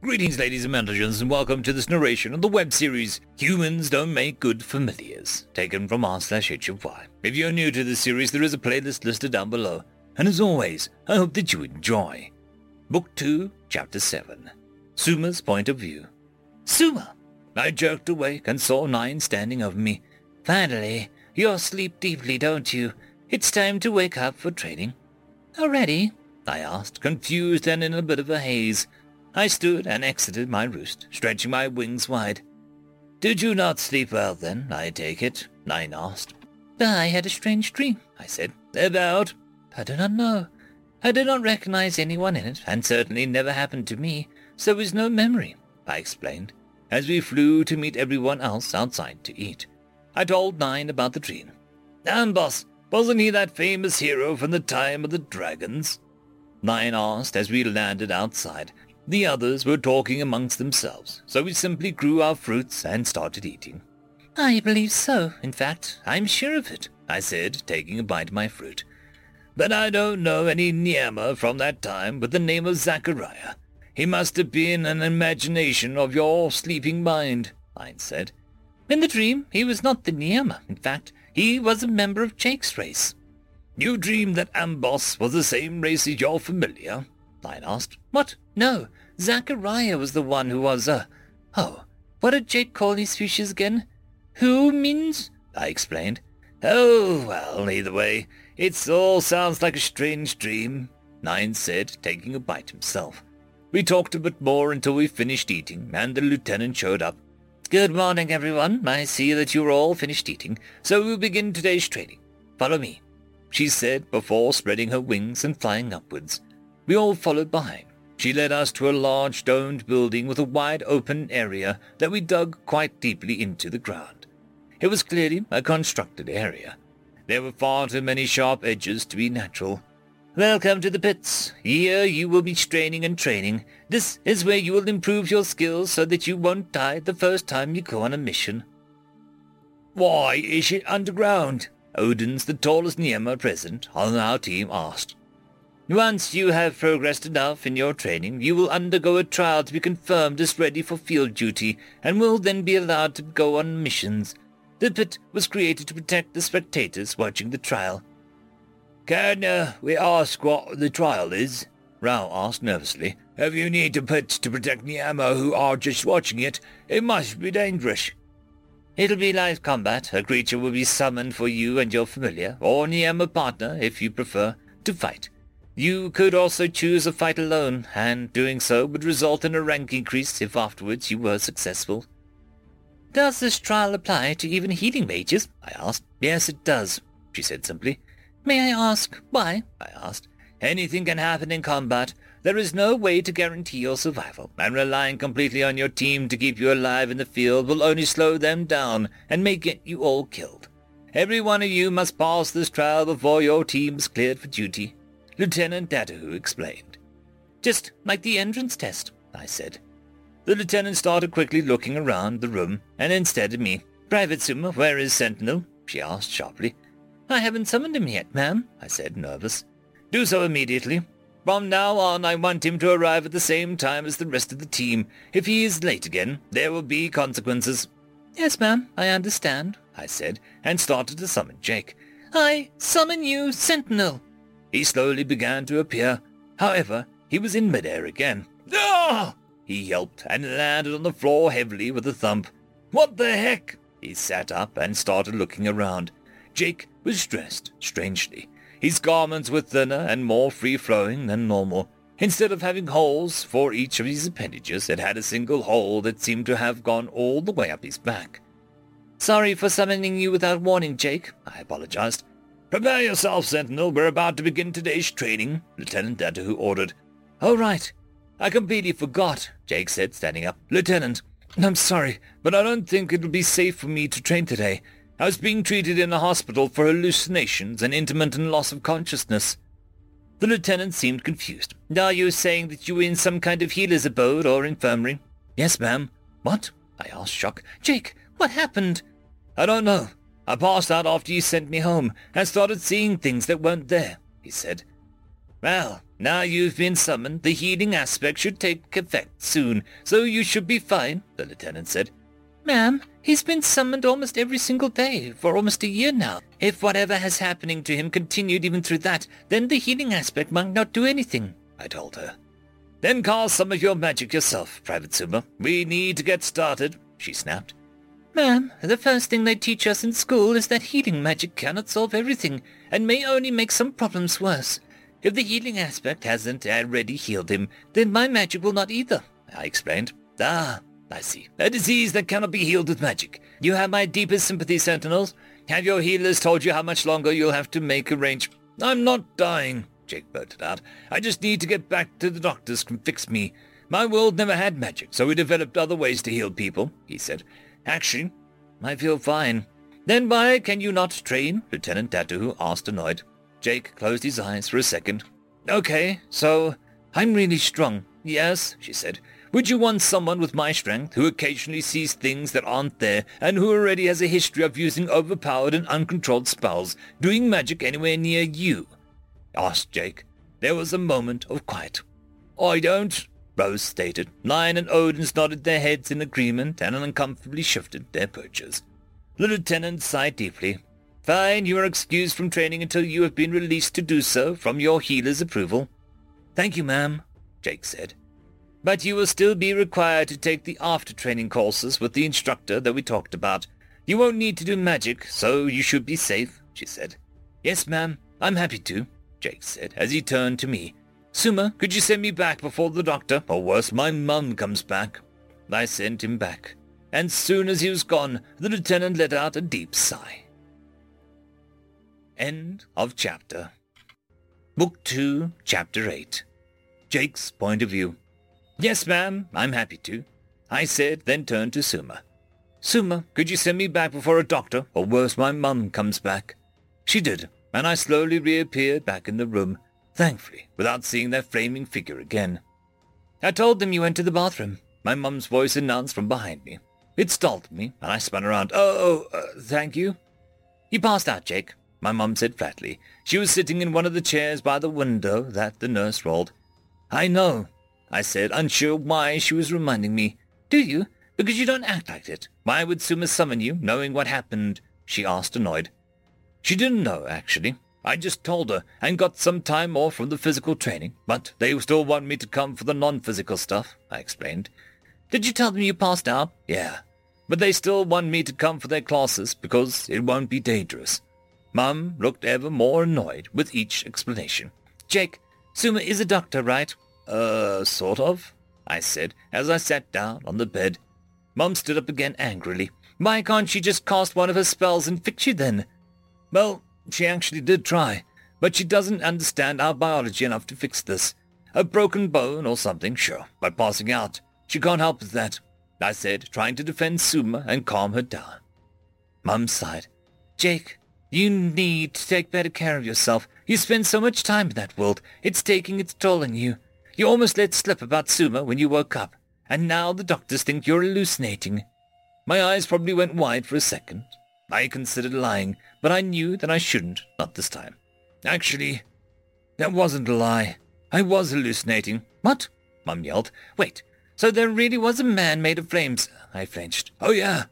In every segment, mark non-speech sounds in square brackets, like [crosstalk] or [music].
Greetings, ladies and gentlemen, and welcome to this narration of the web series Humans Don't Make Good Familiars, taken from r slash HFY. If you're new to this series, there is a playlist listed down below. And as always, I hope that you enjoy. Book 2, Chapter 7. Suma's Point of View. Suma! I jerked awake and saw Nine standing over me. Finally, you sleep deeply, don't you? It's time to wake up for training. Already? I asked, confused and in a bit of a haze. I stood and exited my roost, stretching my wings wide. Did you not sleep well then, I take it? Nine asked. I had a strange dream, I said. About? I do not know. I did not recognize anyone in it, and certainly never happened to me, so was no memory, I explained, as we flew to meet everyone else outside to eat. I told Nine about the dream. Ambos, wasn't he that famous hero from the time of the dragons? Nine asked as we landed outside, the others were talking amongst themselves, so we simply grew our fruits and started eating. I believe so. In fact, I'm sure of it, I said, taking a bite of my fruit. But I don't know any Niema from that time with the name of Zachariah. He must have been an imagination of your sleeping mind, I said. In the dream, he was not the Niema. In fact, he was a member of Jake's race. You dreamed that Amboss was the same race as your familiar? I asked. What? No. Zachariah was the one who was, uh... Oh, what did Jake call these species again? Humans? I explained. Oh, well, either way, it all sounds like a strange dream, Nine said, taking a bite himself. We talked a bit more until we finished eating, and the lieutenant showed up. Good morning, everyone. I see that you're all finished eating, so we'll begin today's training. Follow me, she said before spreading her wings and flying upwards. We all followed behind. She led us to a large domed building with a wide open area that we dug quite deeply into the ground. It was clearly a constructed area. There were far too many sharp edges to be natural. Welcome to the pits. Here you will be straining and training. This is where you will improve your skills so that you won't die the first time you go on a mission. Why is it underground? Odin's the tallest Niema present on our team asked. Once you have progressed enough in your training, you will undergo a trial to be confirmed as ready for field duty, and will then be allowed to go on missions. The pit was created to protect the spectators watching the trial. Can uh, we ask what the trial is? Rao asked nervously. If you need a pit to protect Niema who are just watching it, it must be dangerous. It'll be live combat. A creature will be summoned for you and your familiar, or Niema partner, if you prefer, to fight. You could also choose a fight alone, and doing so would result in a rank increase if afterwards you were successful. Does this trial apply to even healing mages? I asked. Yes, it does, she said simply. May I ask why? I asked. Anything can happen in combat. There is no way to guarantee your survival, and relying completely on your team to keep you alive in the field will only slow them down and may get you all killed. Every one of you must pass this trial before your team is cleared for duty. Lieutenant Datahu explained. Just like the entrance test, I said. The lieutenant started quickly looking around the room, and instead of me. Private Suma, where is Sentinel? she asked sharply. I haven't summoned him yet, ma'am, I said, nervous. Do so immediately. From now on, I want him to arrive at the same time as the rest of the team. If he is late again, there will be consequences. Yes, ma'am, I understand, I said, and started to summon Jake. I summon you, Sentinel, he slowly began to appear. However, he was in midair again. Ah! He yelped and landed on the floor heavily with a thump. What the heck? He sat up and started looking around. Jake was dressed strangely. His garments were thinner and more free-flowing than normal. Instead of having holes for each of his appendages, it had a single hole that seemed to have gone all the way up his back. Sorry for summoning you without warning, Jake, I apologized. Prepare yourself, Sentinel. We're about to begin today's training, Lieutenant Datahu ordered. Oh, right. I completely forgot, Jake said, standing up. Lieutenant, I'm sorry, but I don't think it'll be safe for me to train today. I was being treated in a hospital for hallucinations and intermittent loss of consciousness. The lieutenant seemed confused. Are you saying that you were in some kind of healer's abode or infirmary? Yes, ma'am. What? I asked, shocked. Jake, what happened? I don't know. I passed out after you sent me home and started seeing things that weren't there, he said. Well, now you've been summoned, the healing aspect should take effect soon, so you should be fine, the lieutenant said. Ma'am, he's been summoned almost every single day for almost a year now. If whatever has happening to him continued even through that, then the healing aspect might not do anything, I told her. Then cast some of your magic yourself, Private Suma. We need to get started, she snapped. Ma'am, the first thing they teach us in school is that healing magic cannot solve everything, and may only make some problems worse. If the healing aspect hasn't already healed him, then my magic will not either, I explained. Ah, I see. A disease that cannot be healed with magic. You have my deepest sympathy, Sentinels. Have your healers told you how much longer you'll have to make arrange? I'm not dying, Jake blurted out. I just need to get back to the doctors can fix me. My world never had magic, so we developed other ways to heal people, he said. Actually, I feel fine. Then why can you not train? Lieutenant Datuhu asked annoyed. Jake closed his eyes for a second. Okay, so I'm really strong. Yes, she said. Would you want someone with my strength, who occasionally sees things that aren't there, and who already has a history of using overpowered and uncontrolled spells, doing magic anywhere near you? asked Jake. There was a moment of quiet. I don't, Rose stated. Lion and Odin nodded their heads in agreement and uncomfortably shifted their perches. The lieutenant sighed deeply. Fine, you are excused from training until you have been released to do so from your healer's approval. Thank you, ma'am, Jake said. But you will still be required to take the after-training courses with the instructor that we talked about. You won't need to do magic, so you should be safe, she said. Yes, ma'am, I'm happy to, Jake said as he turned to me. Suma, could you send me back before the doctor, or worse, my mum comes back? I sent him back, and soon as he was gone, the lieutenant let out a deep sigh. End of chapter. Book 2, Chapter 8. Jake's Point of View. Yes, ma'am, I'm happy to, I said, then turned to Suma. Suma, could you send me back before a doctor, or worse, my mum comes back? She did, and I slowly reappeared back in the room, thankfully, without seeing that flaming figure again. I told them you went to the bathroom, my mum's voice announced from behind me. It startled me, and I spun around. Oh, uh, thank you. You passed out, Jake, my mum said flatly. She was sitting in one of the chairs by the window that the nurse rolled. I know, I said, unsure why she was reminding me. Do you? Because you don't act like it. Why would Suma summon you, knowing what happened? She asked, annoyed. She didn't know, actually. I just told her and got some time off from the physical training, but they still want me to come for the non-physical stuff, I explained. Did you tell them you passed out? Yeah. But they still want me to come for their classes because it won't be dangerous. Mum looked ever more annoyed with each explanation. Jake, Suma is a doctor, right? Uh, sort of, I said as I sat down on the bed. Mum stood up again angrily. Why can't she just cast one of her spells and fix you then? Well, she actually did try, but she doesn't understand our biology enough to fix this. A broken bone or something, sure, but passing out. She can't help with that, I said, trying to defend Suma and calm her down. Mum sighed. Jake, you need to take better care of yourself. You spend so much time in that world. It's taking its toll on you. You almost let slip about Suma when you woke up, and now the doctors think you're hallucinating. My eyes probably went wide for a second. I considered lying, but I knew that I shouldn't, not this time. Actually, that wasn't a lie. I was hallucinating. What? Mum yelled. Wait, so there really was a man made of flames? I flinched. Oh, yeah.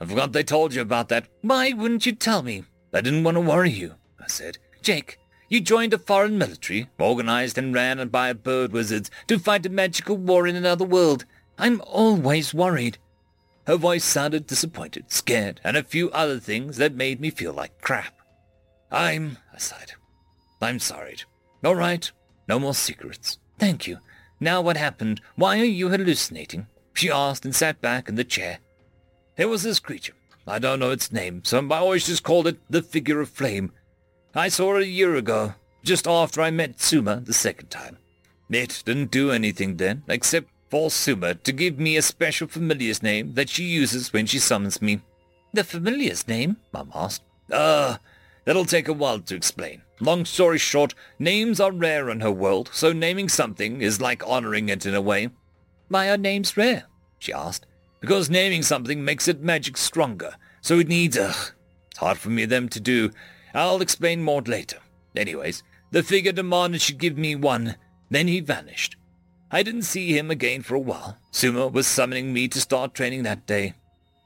I forgot they told you about that. Why wouldn't you tell me? I didn't want to worry you, I said. Jake, you joined a foreign military, organized and ran by bird wizards, to fight a magical war in another world. I'm always worried. Her voice sounded disappointed, scared, and a few other things that made me feel like crap. I'm, I sighed. I'm sorry. All right, no more secrets. Thank you. Now what happened? Why are you hallucinating? She asked and sat back in the chair. There was this creature. I don't know its name, so I always just called it the figure of flame. I saw it a year ago, just after I met Suma the second time. It didn't do anything then, except for Suma to give me a special familiar's name that she uses when she summons me. The familiar's name? Mum asked. Uh, that'll take a while to explain. Long story short, names are rare in her world, so naming something is like honoring it in a way. Why are names rare? she asked. Because naming something makes it magic stronger, so it needs, ugh, it's hard for me them to do, I'll explain more later. Anyways, The figure demanded she give me one. Then he vanished. I didn't see him again for a while. Suma was summoning me to start training that day.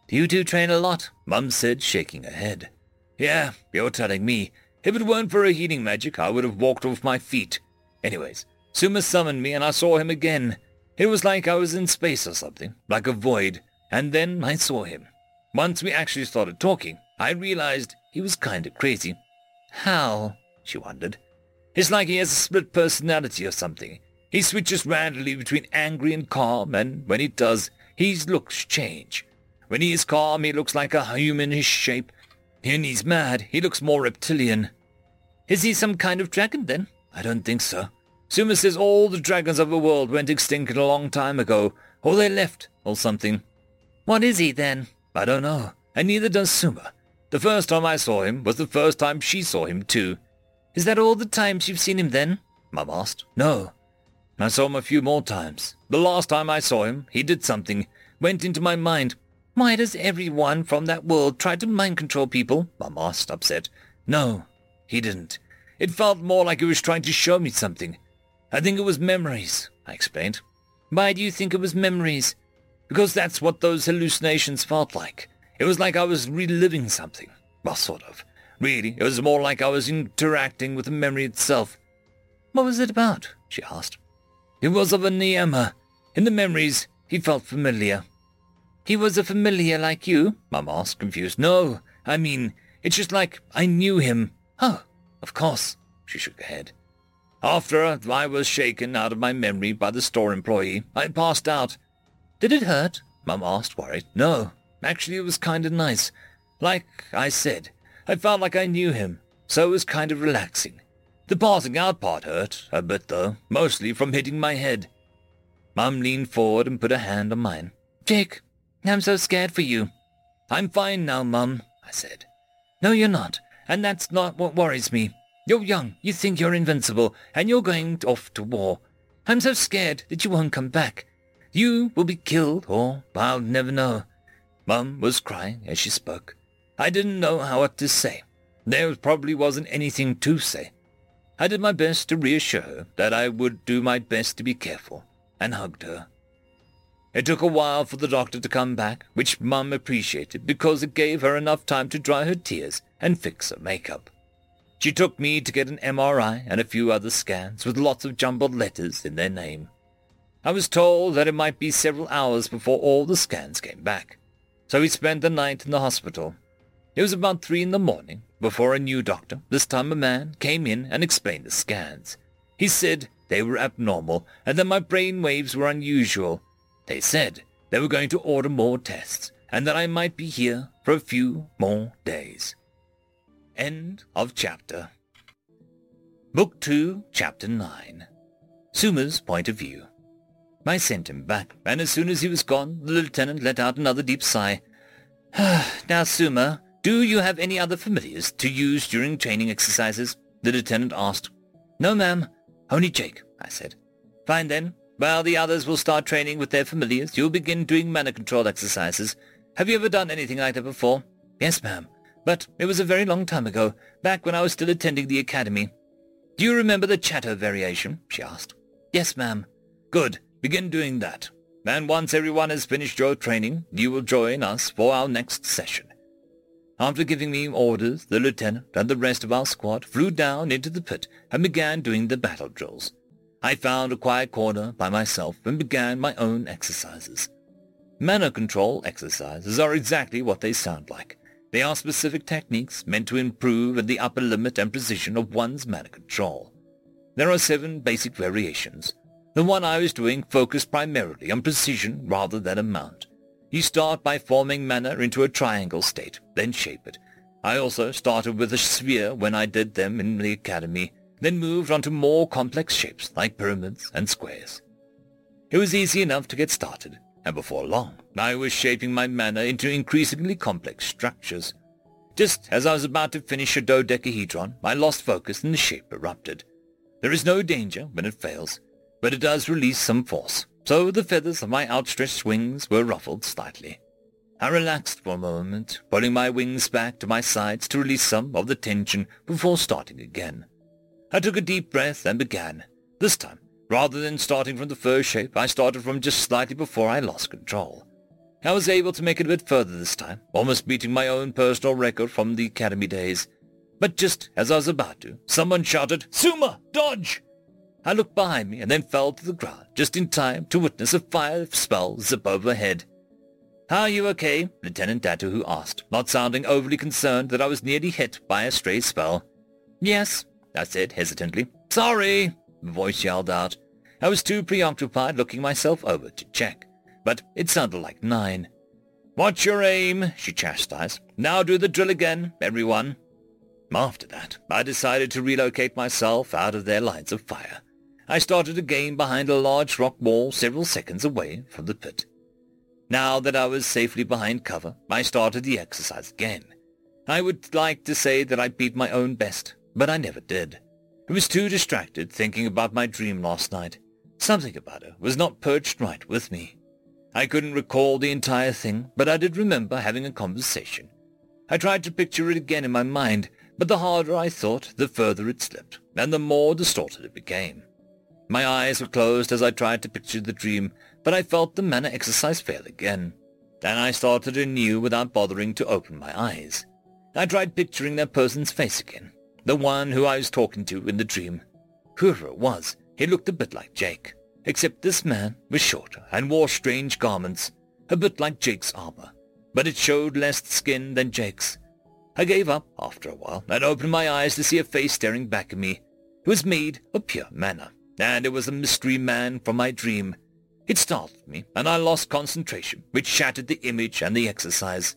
You do train a lot, Mum said, shaking her head. Yeah, you're telling me. If it weren't for her healing magic, I would have walked off my feet. Anyways, Suma summoned me and I saw him again. It was like I was in space or something, like a void, and then I saw him. Once we actually started talking, I realized he was kinda crazy. How? she wondered. It's like he has a split personality or something. He switches randomly between angry and calm, and when he does, his looks change. When he is calm, he looks like a humanish shape. When he's mad, he looks more reptilian. Is he some kind of dragon, then? I don't think so. Suma says all the dragons of the world went extinct a long time ago, or they left, or something. What is he, then? I don't know, and neither does Suma. The first time I saw him was the first time she saw him, too. Is that all the times you've seen him, then? Mum asked. No. I saw him a few more times. The last time I saw him, he did something, went into my mind. Why does everyone from that world try to mind control people? Mum asked, upset. No, he didn't. It felt more like he was trying to show me something. I think it was memories, I explained. Why do you think it was memories? Because that's what those hallucinations felt like. It was like I was reliving something. Well, sort of. Really, it was more like I was interacting with the memory itself. What was it about? she asked. It was of a Niema. In the memories, he felt familiar. He was a familiar like you? Mum asked, confused. No, I mean, it's just like I knew him. Oh, of course, she shook her head. After I was shaken out of my memory by the store employee, I passed out. Did it hurt? Mum asked, worried. No, actually it was kind of nice. Like I said, I felt like I knew him, so it was kind of relaxing. The passing out part hurt a bit, though, mostly from hitting my head. Mum leaned forward and put a hand on mine. Jake, I'm so scared for you. I'm fine now, Mum, I said. No, you're not, and that's not what worries me. You're young, you think you're invincible, and you're going off to war. I'm so scared that you won't come back. You will be killed, or I'll never know. Mum was crying as she spoke. I didn't know how what to say. There probably wasn't anything to say. I did my best to reassure her that I would do my best to be careful, and hugged her. It took a while for the doctor to come back, which Mum appreciated because it gave her enough time to dry her tears and fix her makeup. She took me to get an MRI and a few other scans with lots of jumbled letters in their name. I was told that it might be several hours before all the scans came back, so we spent the night in the hospital. It was about three in the morning before a new doctor, this time a man, came in and explained the scans. He said they were abnormal and that my brain waves were unusual. They said they were going to order more tests and that I might be here for a few more days. End of chapter. Book 2, Chapter 9. Suma's Point of View. I sent him back, and as soon as he was gone, the lieutenant let out another deep sigh. [sighs] now, Suma, do you have any other familiars to use during training exercises? The lieutenant asked. No, ma'am. Only Jake, I said. Fine then. While the others will start training with their familiars, you'll begin doing mana control exercises. Have you ever done anything like that before? Yes, ma'am. But it was a very long time ago, back when I was still attending the academy. Do you remember the chatter variation? she asked. Yes, ma'am. Good. Begin doing that. And once everyone has finished your training, you will join us for our next session. After giving me orders, the lieutenant and the rest of our squad flew down into the pit and began doing the battle drills. I found a quiet corner by myself and began my own exercises. Mana control exercises are exactly what they sound like. They are specific techniques meant to improve at the upper limit and precision of one's mana control. There are seven basic variations. The one I was doing focused primarily on precision rather than amount. You start by forming mana into a triangle state, then shape it. I also started with a sphere when I did them in the academy, then moved on to more complex shapes like pyramids and squares. It was easy enough to get started, and before long, I was shaping my mana into increasingly complex structures. Just as I was about to finish a dodecahedron, I lost focus and the shape erupted. There is no danger when it fails, but it does release some force, so the feathers of my outstretched wings were ruffled slightly. I relaxed for a moment, pulling my wings back to my sides to release some of the tension before starting again. I took a deep breath and began. This time, rather than starting from the first shape, I started from just slightly before I lost control. I was able to make it a bit further this time, almost beating my own personal record from the academy days. But just as I was about to, someone shouted, Suma, dodge! I looked behind me and then fell to the ground, just in time to witness a fire spell zip overhead. Are you okay? Lieutenant Datuhu asked, not sounding overly concerned that I was nearly hit by a stray spell. Yes, I said hesitantly. Sorry, the voice yelled out. I was too preoccupied looking myself over to check, but it sounded like nine. Watch your aim, she chastised. Now do the drill again, everyone. After that, I decided to relocate myself out of their lines of fire. I started again behind a large rock wall several seconds away from the pit. Now that I was safely behind cover, I started the exercise again. I would like to say that I beat my own best, but I never did. I was too distracted thinking about my dream last night. Something about her was not perched right with me. I couldn't recall the entire thing, but I did remember having a conversation. I tried to picture it again in my mind, but the harder I thought, the further it slipped, and the more distorted it became. My eyes were closed as I tried to picture the dream, but I felt the mana exercise fail again. Then I started anew without bothering to open my eyes. I tried picturing that person's face again, the one who I was talking to in the dream. Whoever it was, he looked a bit like Jake, except this man was shorter and wore strange garments, a bit like Jake's armor, but it showed less skin than Jake's. I gave up after a while and opened my eyes to see a face staring back at me. It was made of pure mana, and it was the mystery man from my dream. It startled me, and I lost concentration, which shattered the image and the exercise.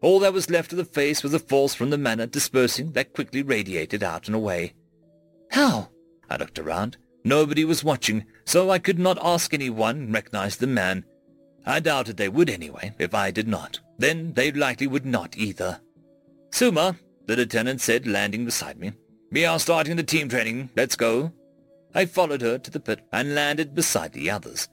All that was left of the face was a force from the mana dispersing that quickly radiated out and away. How? I looked around. Nobody was watching, so I could not ask anyone recognize the man. I doubted they would anyway, if I did not. Then they likely would not either. Suma, the lieutenant said, landing beside me. We are starting the team training. Let's go. I followed her to the pit and landed beside the others.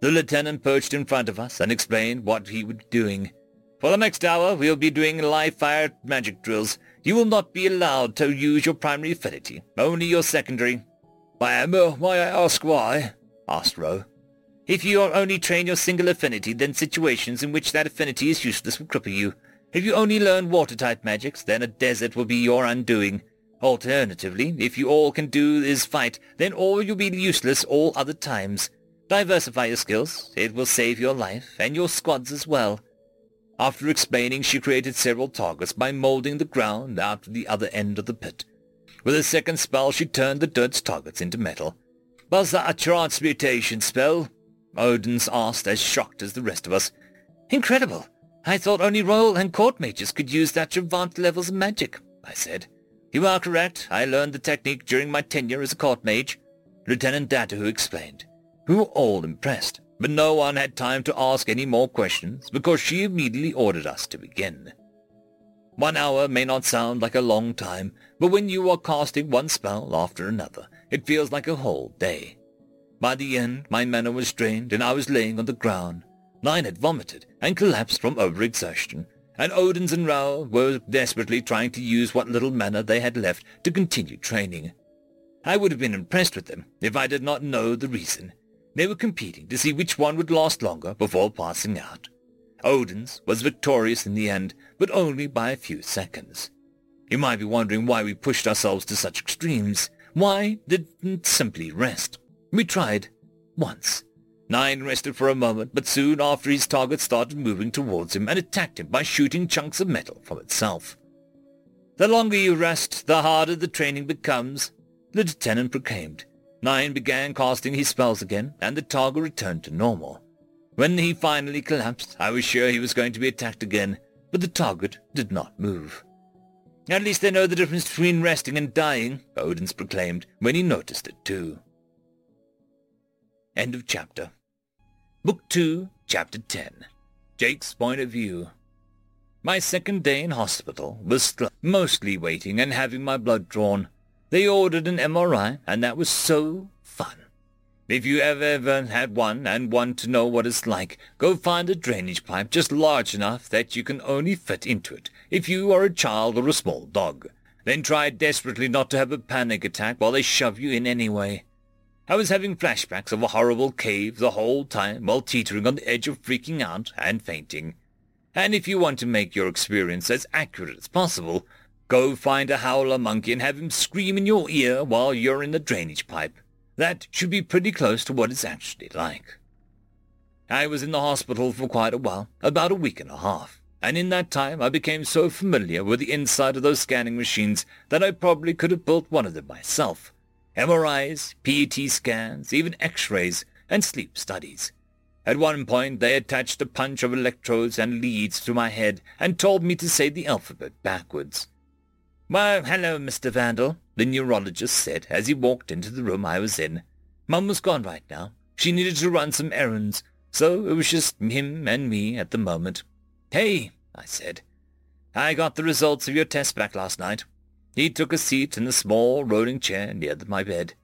The lieutenant perched in front of us and explained what he was doing. For the next hour, we'll be doing live fire magic drills. You will not be allowed to use your primary affinity, only your secondary. Why, uh, may I ask why? asked Ro. If you only train your single affinity, then situations in which that affinity is useless will cripple you. If you only learn water-type magics, then a desert will be your undoing. Alternatively, if you all can do is fight, then all you'll be useless all other times. Diversify your skills. It will save your life, and your squad's as well. After explaining, she created several targets by molding the ground out to the other end of the pit. With a second spell, she turned the dirt's targets into metal. Was that a transmutation spell? Odin's asked, as shocked as the rest of us. Incredible. I thought only royal and court mages could use that advanced levels of magic, I said. You are correct. I learned the technique during my tenure as a court mage. Lieutenant Datuhu explained. We were all impressed, but no one had time to ask any more questions because she immediately ordered us to begin. One hour may not sound like a long time, but when you are casting one spell after another, it feels like a whole day. By the end, my mana was drained and I was laying on the ground. Nine had vomited and collapsed from overexertion, and Odins and Raoul were desperately trying to use what little mana they had left to continue training. I would have been impressed with them if I did not know the reason. They were competing to see which one would last longer before passing out. Odin's was victorious in the end, but only by a few seconds. You might be wondering why we pushed ourselves to such extremes. Why didn't simply rest? We tried. Once. Nine rested for a moment, but soon after his target started moving towards him and attacked him by shooting chunks of metal from itself. The longer you rest, the harder the training becomes, the lieutenant proclaimed. Nine began casting his spells again, and the target returned to normal. When he finally collapsed, I was sure he was going to be attacked again, but the target did not move. At least they know the difference between resting and dying, Odins proclaimed, when he noticed it too. End of chapter. Book 2, Chapter 10. Jake's Point of View. My second day in hospital was mostly waiting and having my blood drawn. They ordered an MRI, and that was so fun. If you have ever had one and want to know what it's like, go find a drainage pipe just large enough that you can only fit into it if you are a child or a small dog. then try desperately not to have a panic attack while they shove you in anyway. I was having flashbacks of a horrible cave the whole time while teetering on the edge of freaking out and fainting. And if you want to make your experience as accurate as possible, go find a howler monkey and have him scream in your ear while you're in the drainage pipe. That should be pretty close to what it's actually like. I was in the hospital for quite a while, about a week and a half, and in that time I became so familiar with the inside of those scanning machines that I probably could have built one of them myself. MRIs, PET scans, even X-rays, and sleep studies. At one point they attached a bunch of electrodes and leads to my head and told me to say the alphabet backwards. Well, hello, Mr. Vandal, the neurologist said as he walked into the room I was in. Mum was gone right now. She needed to run some errands, so it was just him and me at the moment. Hey, I said. I got the results of your test back last night. He took a seat in the small rolling chair near my bed.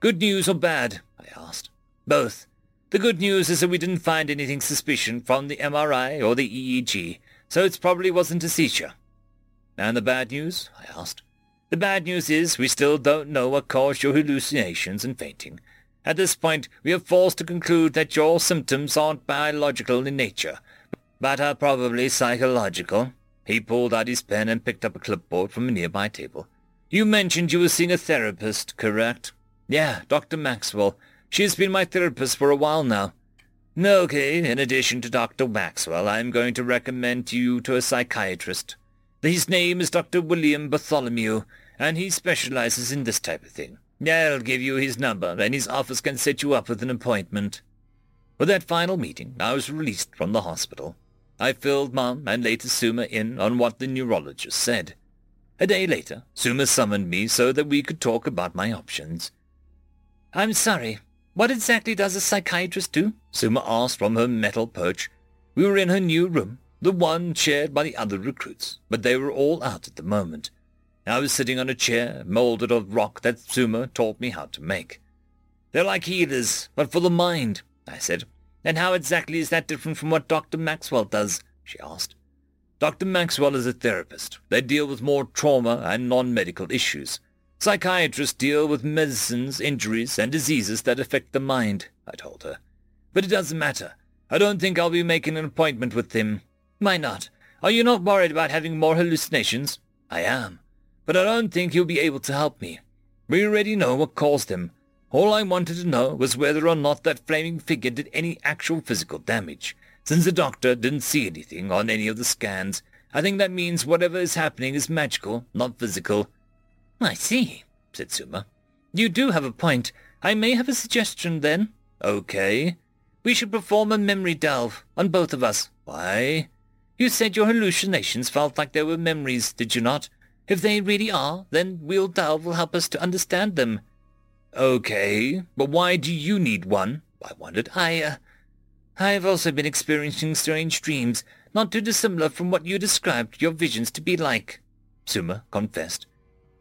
Good news or bad? I asked. Both. The good news is that we didn't find anything suspicious from the MRI or the EEG, so it probably wasn't a seizure. And the bad news? I asked. The bad news is we still don't know what caused your hallucinations and fainting. At this point, we are forced to conclude that your symptoms aren't biological in nature, but are probably psychological. He pulled out his pen and picked up a clipboard from a nearby table. You mentioned you were seeing a therapist, correct? Yeah, Dr. Maxwell. She has been my therapist for a while now. Okay, in addition to Dr. Maxwell, I'm going to recommend you to a psychiatrist. His name is Dr. William Bartholomew, and he specializes in this type of thing. I'll give you his number, and his office can set you up with an appointment. With that final meeting, I was released from the hospital. I filled Mum and later Suma in on what the neurologist said. A day later, Suma summoned me so that we could talk about my options. I'm sorry, what exactly does a psychiatrist do? Suma asked from her metal perch. We were in her new room, the one shared by the other recruits, but they were all out at the moment. I was sitting on a chair molded of rock that Suma taught me how to make. They're like healers, but for the mind, I said. And how exactly is that different from what Dr. Maxwell does? she asked. Dr. Maxwell is a therapist. They deal with more trauma and non-medical issues. Psychiatrists deal with medicines, injuries, and diseases that affect the mind, I told her. But it doesn't matter. I don't think I'll be making an appointment with him. Why not? Are you not worried about having more hallucinations? I am. But I don't think he'll be able to help me. We already know what caused them, all I wanted to know was whether or not that flaming figure did any actual physical damage. Since the doctor didn't see anything on any of the scans, I think that means whatever is happening is magical, not physical. I see, said Suma. You do have a point. I may have a suggestion then. Okay. We should perform a memory delve on both of us. Why? You said your hallucinations felt like they were memories, did you not? If they really are, then Wheel Delve will help us to understand them. Okay, but why do you need one? I wondered. I, uh, I've also been experiencing strange dreams, not too dissimilar from what you described your visions to be like, Suma confessed.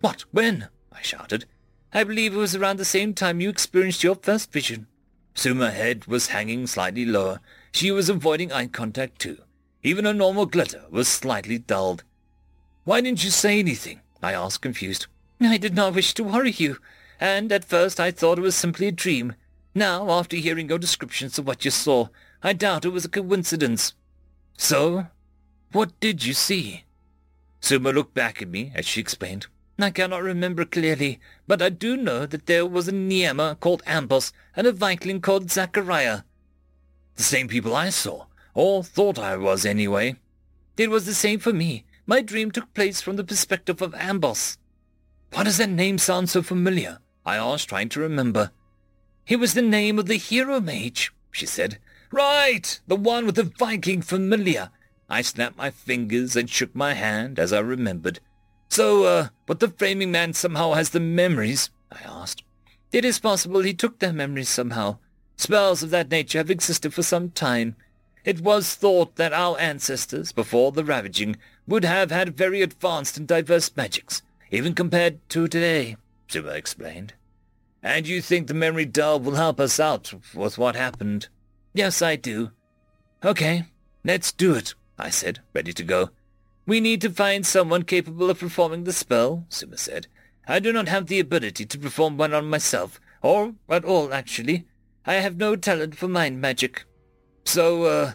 What? When? I shouted. I believe it was around the same time you experienced your first vision. Suma's head was hanging slightly lower. She was avoiding eye contact too. Even her normal glitter was slightly dulled. Why didn't you say anything? I asked, confused. I did not wish to worry you and at first I thought it was simply a dream. Now, after hearing your descriptions of what you saw, I doubt it was a coincidence. So, what did you see? Suma looked back at me as she explained. I cannot remember clearly, but I do know that there was a Niema called Ambos and a Vikling called Zachariah. The same people I saw, or thought I was anyway. It was the same for me. My dream took place from the perspective of Ambos. Why does that name sound so familiar? I asked, trying to remember. It was the name of the hero mage, she said. Right, the one with the Viking familiar. I snapped my fingers and shook my hand as I remembered. So, uh, but the framing man somehow has the memories? I asked. It is possible he took their memories somehow. Spells of that nature have existed for some time. It was thought that our ancestors, before the ravaging, would have had very advanced and diverse magics, even compared to today. Suma explained. And you think the memory delve will help us out with what happened? Yes, I do. Okay, let's do it, I said, ready to go. We need to find someone capable of performing the spell, Suma said. I do not have the ability to perform one on myself, or at all, actually. I have no talent for mind magic. So, uh,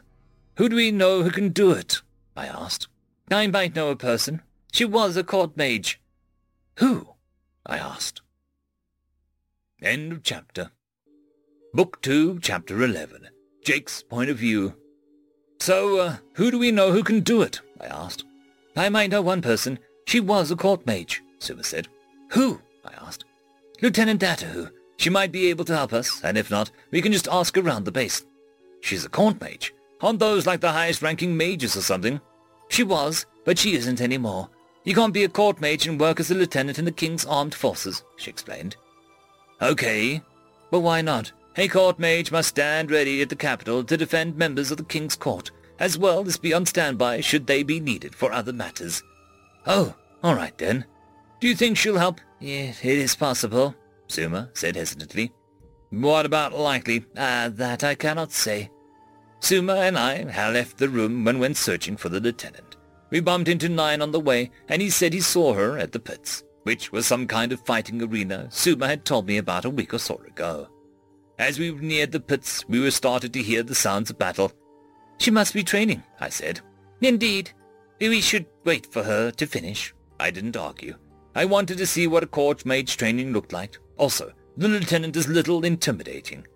who do we know who can do it? I asked. I might know a person. She was a court mage. Who? I asked. End of chapter. Book 2, Chapter 11. Jake's Point of View. So, uh, who do we know who can do it? I asked. I might know one person. She was a court mage, Suma said. Who? I asked. Lieutenant Datahu. She might be able to help us, and if not, we can just ask around the base. She's a court mage. Aren't those like the highest-ranking mages or something? She was, but she isn't anymore. You can't be a court mage and work as a lieutenant in the King's armed forces, she explained. Okay. But why not? A court mage must stand ready at the capital to defend members of the King's court, as well as be on standby should they be needed for other matters. Oh, all right then. Do you think she'll help? Yeah, it is possible, Suma said hesitantly. What about likely? Ah, uh, that I cannot say. Suma and I had left the room when went searching for the lieutenant. We bumped into Nine on the way, and he said he saw her at the pits, which was some kind of fighting arena Suma had told me about a week or so ago. As we neared the pits, we were started to hear the sounds of battle. She must be training, I said. Indeed. We should wait for her to finish. I didn't argue. I wanted to see what a court mage's training looked like. Also, the lieutenant is little intimidating.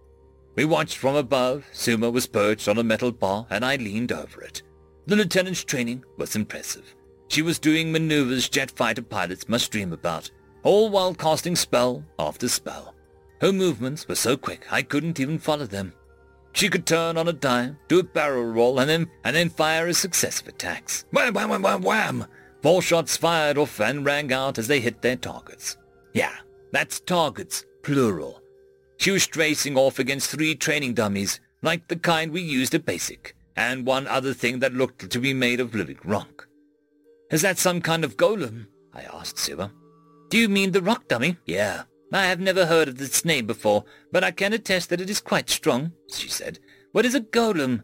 We watched from above. Suma was perched on a metal bar, and I leaned over it. The lieutenant's training was impressive. She was doing maneuvers jet fighter pilots must dream about, all while casting spell after spell. Her movements were so quick I couldn't even follow them. She could turn on a dime, do a barrel roll, and then and then fire a successive attacks. Wham, wham, wham, wham, wham! Four shots fired off and rang out as they hit their targets. Yeah, that's targets, plural. She was tracing off against three training dummies, like the kind we used at Basic, and one other thing that looked to be made of living rock. Is that some kind of golem? I asked Suma. Do you mean the rock dummy? Yeah, I have never heard of its name before, but I can attest that it is quite strong, she said. What is a golem?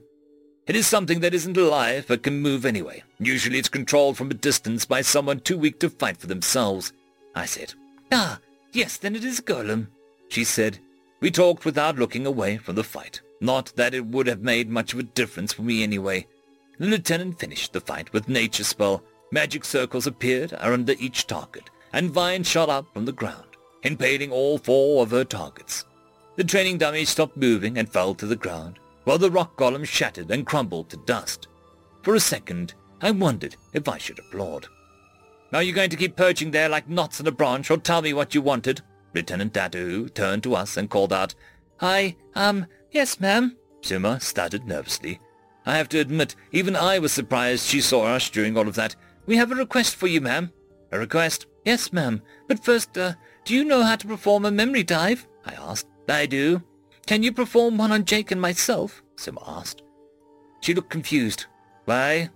It is something that isn't alive but can move anyway. Usually it's controlled from a distance by someone too weak to fight for themselves. I said. Ah, yes, then it is a golem, she said. We talked without looking away from the fight. Not that it would have made much of a difference for me anyway. The lieutenant finished the fight with nature spell. Magic circles appeared under each target, and vines shot up from the ground impaling all four of her targets. The training dummy stopped moving and fell to the ground, while the rock golem shattered and crumbled to dust. For a second, I wondered if I should applaud. Are you going to keep perching there like knots on a branch, or tell me what you wanted? Lieutenant Datahu turned to us and called out. I, um, yes, ma'am, Suma stuttered nervously. I have to admit, even I was surprised she saw us during all of that. We have a request for you, ma'am. A request? Yes, ma'am. But first, uh, do you know how to perform a memory dive? I asked. I do. Can you perform one on Jake and myself? Suma asked. She looked confused. Why?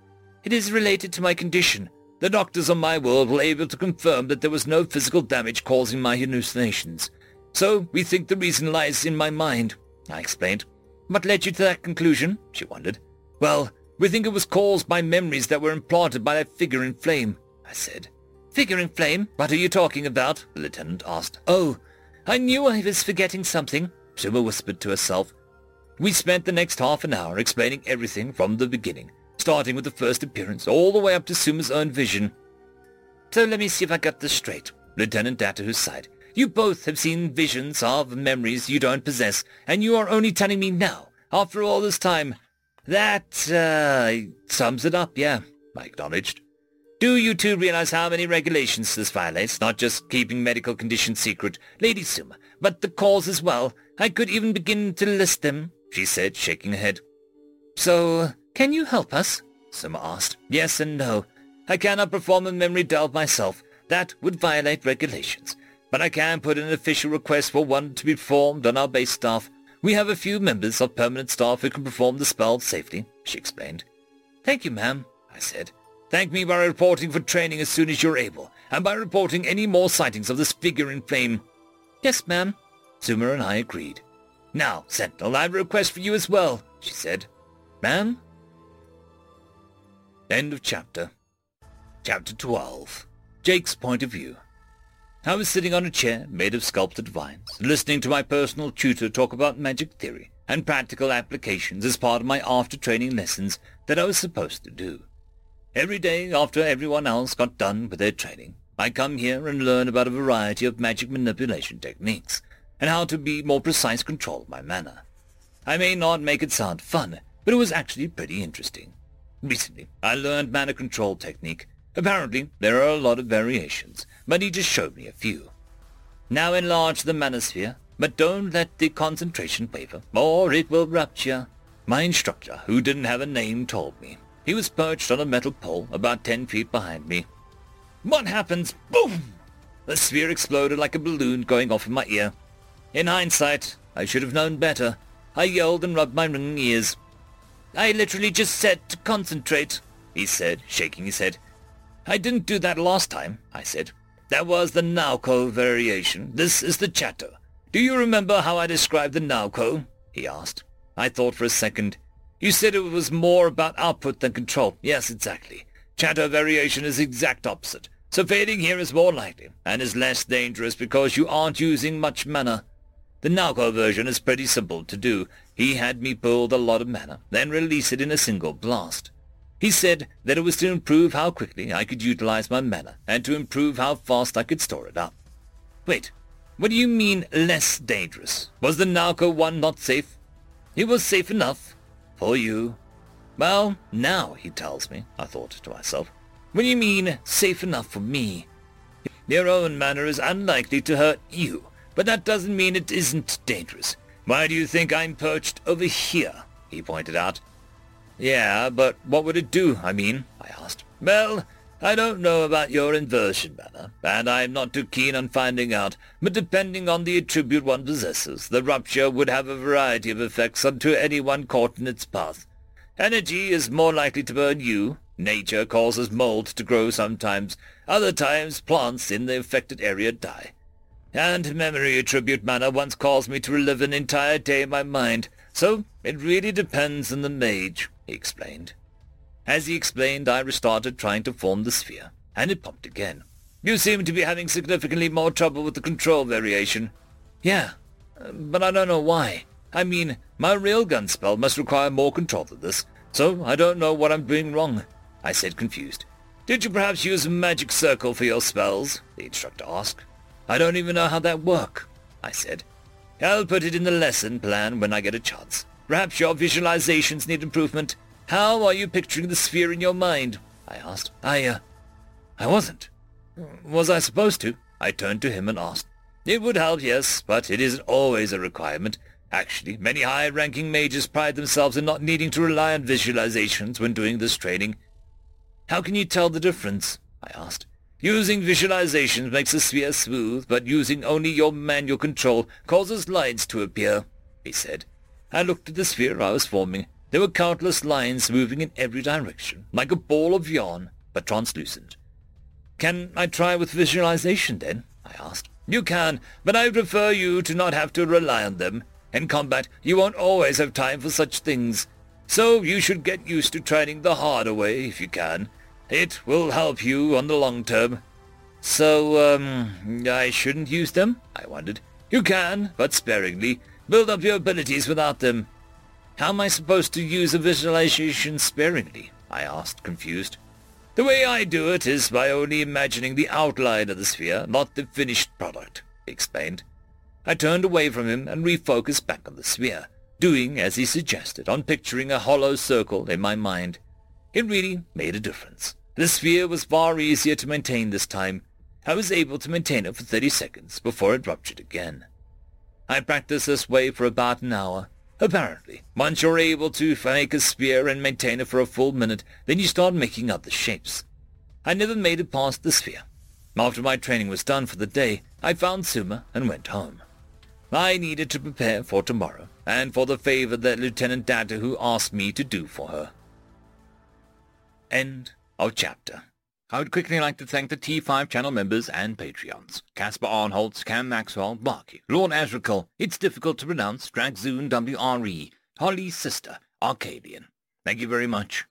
It is related to my condition. The doctors on my world were able to confirm that there was no physical damage causing my hallucinations. So we think the reason lies in my mind, I explained. What led you to that conclusion? She wondered. Well, we think it was caused by memories that were implanted by that figure in flame, I said. Figure in flame? What are you talking about? the lieutenant asked. Oh, I knew I was forgetting something, Suma whispered to herself. We spent the next half an hour explaining everything from the beginning, starting with the first appearance all the way up to Suma's own vision. So let me see if I got this straight. Lieutenant Datahu sighed. You both have seen visions of memories you don't possess, and you are only telling me now, after all this time. That, uh, sums it up, yeah, I acknowledged. Do you two realize how many regulations this violates? Not just keeping medical conditions secret, Lady Suma, but the cause as well. I could even begin to list them, she said, shaking her head. So, can you help us? Suma asked. Yes and no. I cannot perform a memory delve myself. That would violate regulations. But I can put in an official request for one to be performed on our base staff. We have a few members of permanent staff who can perform the spell safely, she explained. Thank you, ma'am, I said. Thank me by reporting for training as soon as you're able, and by reporting any more sightings of this figure in flame. Yes, ma'am. Suma and I agreed. Now, Sentinel, I have a request for you as well, she said. Ma'am? End of chapter. Chapter 12 Jake's Point of View I was sitting on a chair made of sculpted vines, listening to my personal tutor talk about magic theory and practical applications as part of my after-training lessons that I was supposed to do. Every day after everyone else got done with their training, I come here and learn about a variety of magic manipulation techniques and how to be more precise control of my mana. I may not make it sound fun, but it was actually pretty interesting. Recently, I learned mana control technique Apparently, there are a lot of variations, but he just showed me a few. Now enlarge the mana sphere, but don't let the concentration waver, or it will rupture. My instructor, who didn't have a name, told me. He was perched on a metal pole about ten feet behind me. What happens? Boom! The sphere exploded like a balloon going off in my ear. In hindsight, I should have known better. I yelled and rubbed my ringing ears. I literally just said to concentrate, he said, shaking his head. I didn't do that last time, I said. That was the Naoko variation. This is the Chatter. Do you remember how I described the Naoko? He asked. I thought for a second. You said it was more about output than control. Yes, exactly. Chatter variation is exact opposite. So fading here is more likely, and is less dangerous because you aren't using much mana. The Naoko version is pretty simple to do. He had me build a lot of mana, then release it in a single blast. He said that it was to improve how quickly I could utilize my mana and to improve how fast I could store it up. Wait, what do you mean less dangerous? Was the Naoko one not safe? It was safe enough. For you. Well, now, he tells me, I thought to myself. What do you mean safe enough for me? Your own mana is unlikely to hurt you, but that doesn't mean it isn't dangerous. Why do you think I'm perched over here? He pointed out, yeah, but what would it do, I mean? I asked. Well, I don't know about your inversion mana, and I'm not too keen on finding out, but depending on the attribute one possesses, the rupture would have a variety of effects unto anyone caught in its path. Energy is more likely to burn you. Nature causes mold to grow sometimes. Other times, plants in the affected area die. And memory attribute mana once caused me to relive an entire day in my mind, so it really depends on the mage he explained. As he explained, I restarted trying to form the sphere, and it popped again. You seem to be having significantly more trouble with the control variation. Yeah, but I don't know why. I mean, my railgun spell must require more control than this, so I don't know what I'm doing wrong, I said confused. Did you perhaps use a magic circle for your spells? the instructor asked. I don't even know how that work, I said. I'll put it in the lesson plan when I get a chance. Perhaps your visualizations need improvement. How are you picturing the sphere in your mind? I asked. I, uh, I wasn't. Was I supposed to? I turned to him and asked. It would help, yes, but it isn't always a requirement. Actually, many high-ranking mages pride themselves in not needing to rely on visualizations when doing this training. How can you tell the difference? I asked. Using visualizations makes the sphere smooth, but using only your manual control causes lines to appear, he said. I looked at the sphere I was forming. There were countless lines moving in every direction, like a ball of yarn, but translucent. Can I try with visualization, then? I asked. You can, but I prefer you to not have to rely on them. In combat, you won't always have time for such things. So you should get used to training the harder way, if you can. It will help you on the long term. So, um, I shouldn't use them? I wondered. You can, but sparingly. Build up your abilities without them. How am I supposed to use a visualization sparingly? I asked, confused. The way I do it is by only imagining the outline of the sphere, not the finished product, he explained. I turned away from him and refocused back on the sphere, doing as he suggested, on picturing a hollow circle in my mind. It really made a difference. The sphere was far easier to maintain this time. I was able to maintain it for thirty seconds before it ruptured again. I practiced this way for about an hour. Apparently, once you're able to fake a sphere and maintain it for a full minute, then you start making up the shapes. I never made it past the sphere. After my training was done for the day, I found Suma and went home. I needed to prepare for tomorrow, and for the favor that Lieutenant Datahu asked me to do for her. End of chapter. I would quickly like to thank the T5 channel members and Patreons. Caspar Arnholtz, Cam Maxwell, Barky, Lord Azrakal, It's Difficult to Pronounce, Dragzoon WRE, Holly's Sister, Arcadian. Thank you very much.